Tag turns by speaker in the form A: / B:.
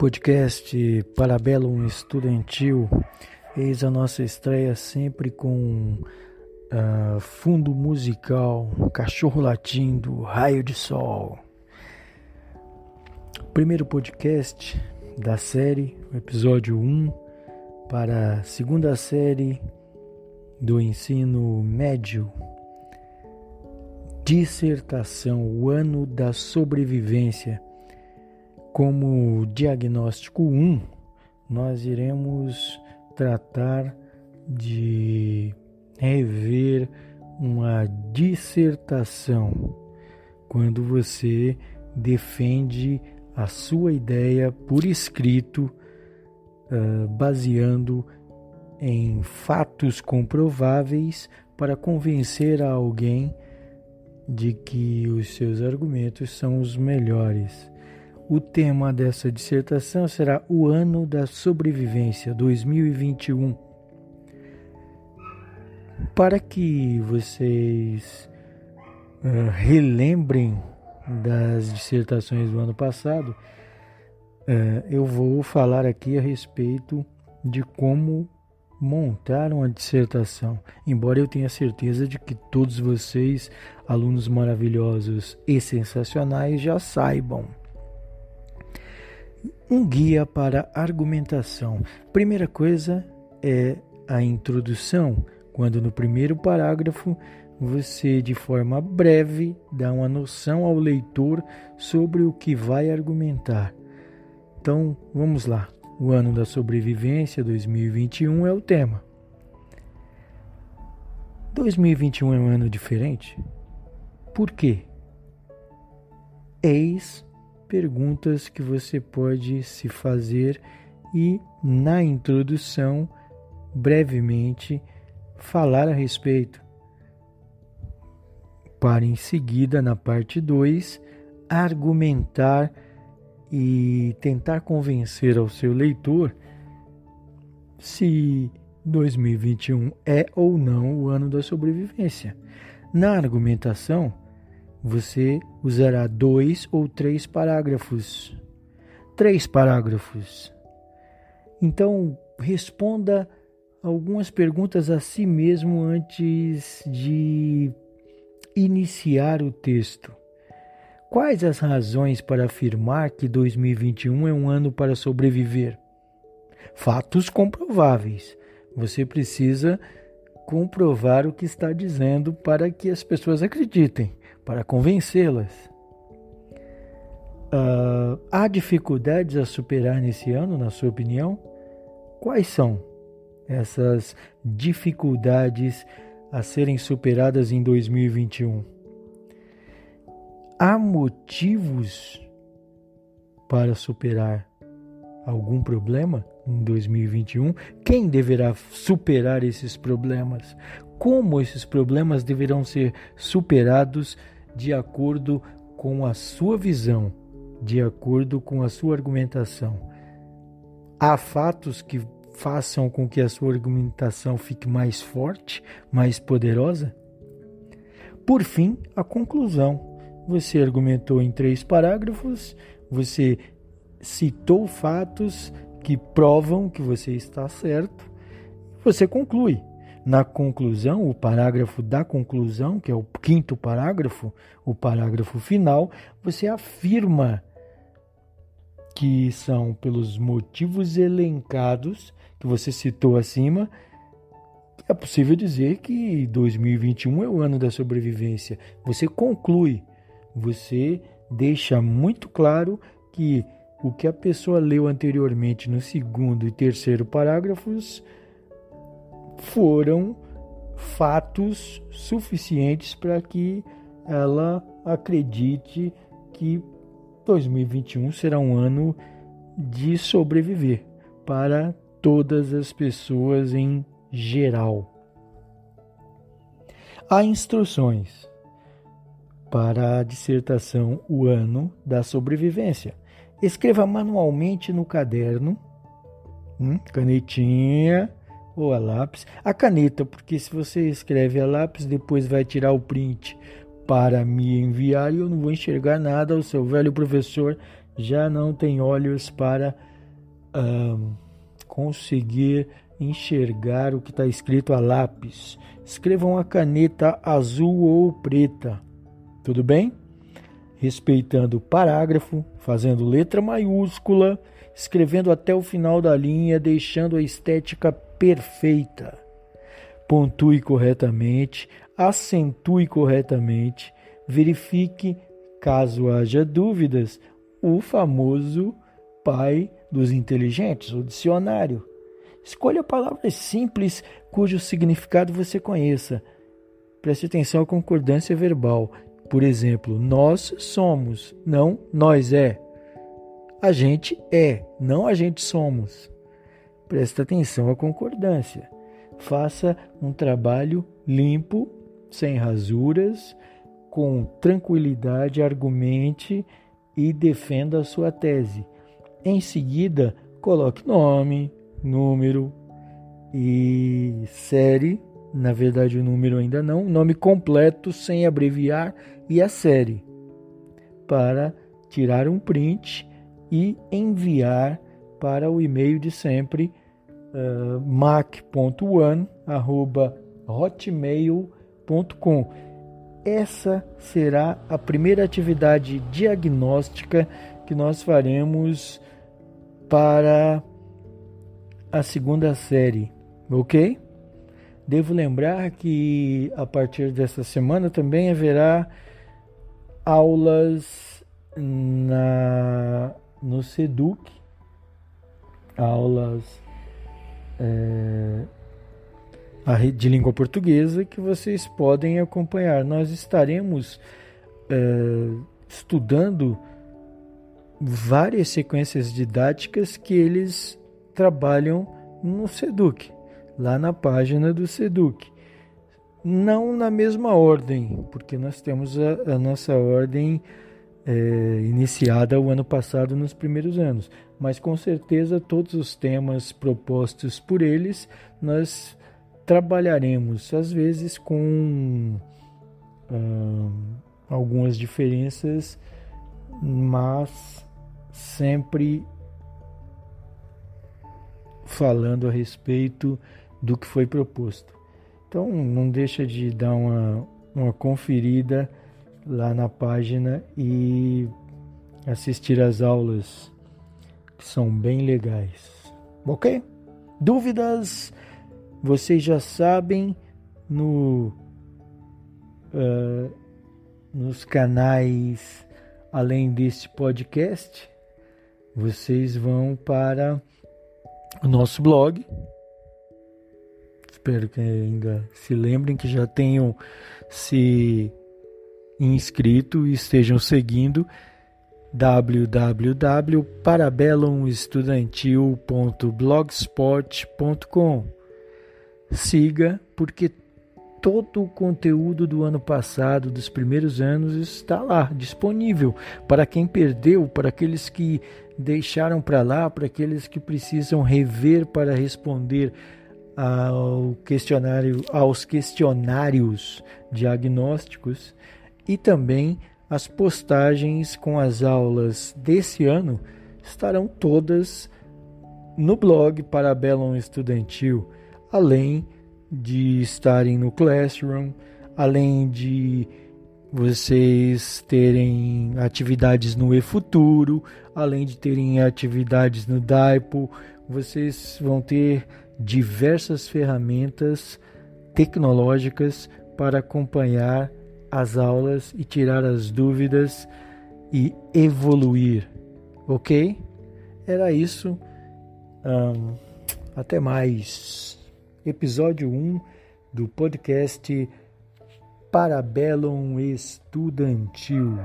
A: podcast Parabellum Estudantil. Eis a nossa estreia sempre com uh, fundo musical, cachorro latindo, raio de sol. Primeiro podcast da série, episódio 1, para a segunda série do ensino médio. Dissertação, o ano da sobrevivência como diagnóstico 1, nós iremos tratar de rever uma dissertação quando você defende a sua ideia por escrito, uh, baseando em fatos comprováveis para convencer alguém de que os seus argumentos são os melhores. O tema dessa dissertação será o ano da sobrevivência 2021. Para que vocês uh, relembrem das dissertações do ano passado, uh, eu vou falar aqui a respeito de como montar uma dissertação. Embora eu tenha certeza de que todos vocês, alunos maravilhosos e sensacionais, já saibam um guia para argumentação. Primeira coisa é a introdução, quando no primeiro parágrafo você, de forma breve, dá uma noção ao leitor sobre o que vai argumentar. Então, vamos lá. O ano da sobrevivência 2021 é o tema. 2021 é um ano diferente? Por quê? Eis perguntas que você pode se fazer e, na introdução, brevemente falar a respeito. Para em seguida, na parte 2, argumentar e tentar convencer ao seu leitor se 2021 é ou não o ano da sobrevivência. Na argumentação, você usará dois ou três parágrafos. Três parágrafos. Então, responda algumas perguntas a si mesmo antes de iniciar o texto. Quais as razões para afirmar que 2021 é um ano para sobreviver? Fatos comprováveis. Você precisa comprovar o que está dizendo para que as pessoas acreditem para convencê-las. Uh, há dificuldades a superar nesse ano, na sua opinião? Quais são essas dificuldades a serem superadas em 2021? Há motivos para superar algum problema em 2021? Quem deverá superar esses problemas? Como esses problemas deverão ser superados de acordo com a sua visão, de acordo com a sua argumentação. Há fatos que façam com que a sua argumentação fique mais forte, mais poderosa? Por fim, a conclusão. Você argumentou em três parágrafos, você citou fatos que provam que você está certo, você conclui. Na conclusão, o parágrafo da conclusão, que é o quinto parágrafo, o parágrafo final, você afirma que são pelos motivos elencados que você citou acima, é possível dizer que 2021 é o ano da sobrevivência. Você conclui, você deixa muito claro que o que a pessoa leu anteriormente no segundo e terceiro parágrafos foram fatos suficientes para que ela acredite que 2021 será um ano de sobreviver para todas as pessoas em geral. Há instruções para a dissertação O Ano da Sobrevivência. Escreva manualmente no caderno, hum, canetinha, ou a lápis. A caneta, porque se você escreve a lápis, depois vai tirar o print para me enviar e eu não vou enxergar nada. O seu velho professor já não tem olhos para conseguir enxergar o que está escrito a lápis. Escrevam a caneta azul ou preta. Tudo bem? Respeitando o parágrafo, fazendo letra maiúscula, escrevendo até o final da linha, deixando a estética perfeita. Pontue corretamente, acentue corretamente, verifique, caso haja dúvidas, o famoso pai dos inteligentes, o dicionário. Escolha palavras simples cujo significado você conheça. Preste atenção à concordância verbal. Por exemplo, nós somos, não nós é. A gente é, não a gente somos. Preste atenção à concordância. Faça um trabalho limpo, sem rasuras, com tranquilidade, argumente e defenda a sua tese. Em seguida, coloque nome, número e série. Na verdade, o número ainda não. Nome completo, sem abreviar, e a série. Para tirar um print e enviar para o e-mail de sempre uh, mac.one.hotmail.com. Essa será a primeira atividade diagnóstica que nós faremos para a segunda série, ok? Devo lembrar que a partir dessa semana também haverá aulas na, no SEDUC, aulas é, de língua portuguesa que vocês podem acompanhar. Nós estaremos é, estudando várias sequências didáticas que eles trabalham no SEDUC, lá na página do SEDUC. Não na mesma ordem, porque nós temos a, a nossa ordem é, iniciada o ano passado nos primeiros anos, mas com certeza todos os temas propostos por eles nós trabalharemos, às vezes com algumas diferenças, mas sempre falando a respeito do que foi proposto. Então não deixa de dar uma, uma conferida lá na página e assistir às aulas que são bem legais. Ok? Dúvidas? Vocês já sabem no uh, nos canais além deste podcast, vocês vão para o nosso blog. Espero que ainda se lembrem que já tenham se inscrito e estejam seguindo www.parabelumestudantil.blogspot.com. Siga porque todo o conteúdo do ano passado, dos primeiros anos, está lá, disponível para quem perdeu, para aqueles que deixaram para lá, para aqueles que precisam rever para responder ao questionário, aos questionários diagnósticos e também as postagens com as aulas desse ano estarão todas no blog Parabellum Estudantil, além de estarem no Classroom, além de vocês terem atividades no eFuturo, além de terem atividades no Daipo, vocês vão ter diversas ferramentas tecnológicas para acompanhar as aulas e tirar as dúvidas e evoluir, ok? Era isso. Um, até mais episódio 1 do podcast Parabellum Estudantil.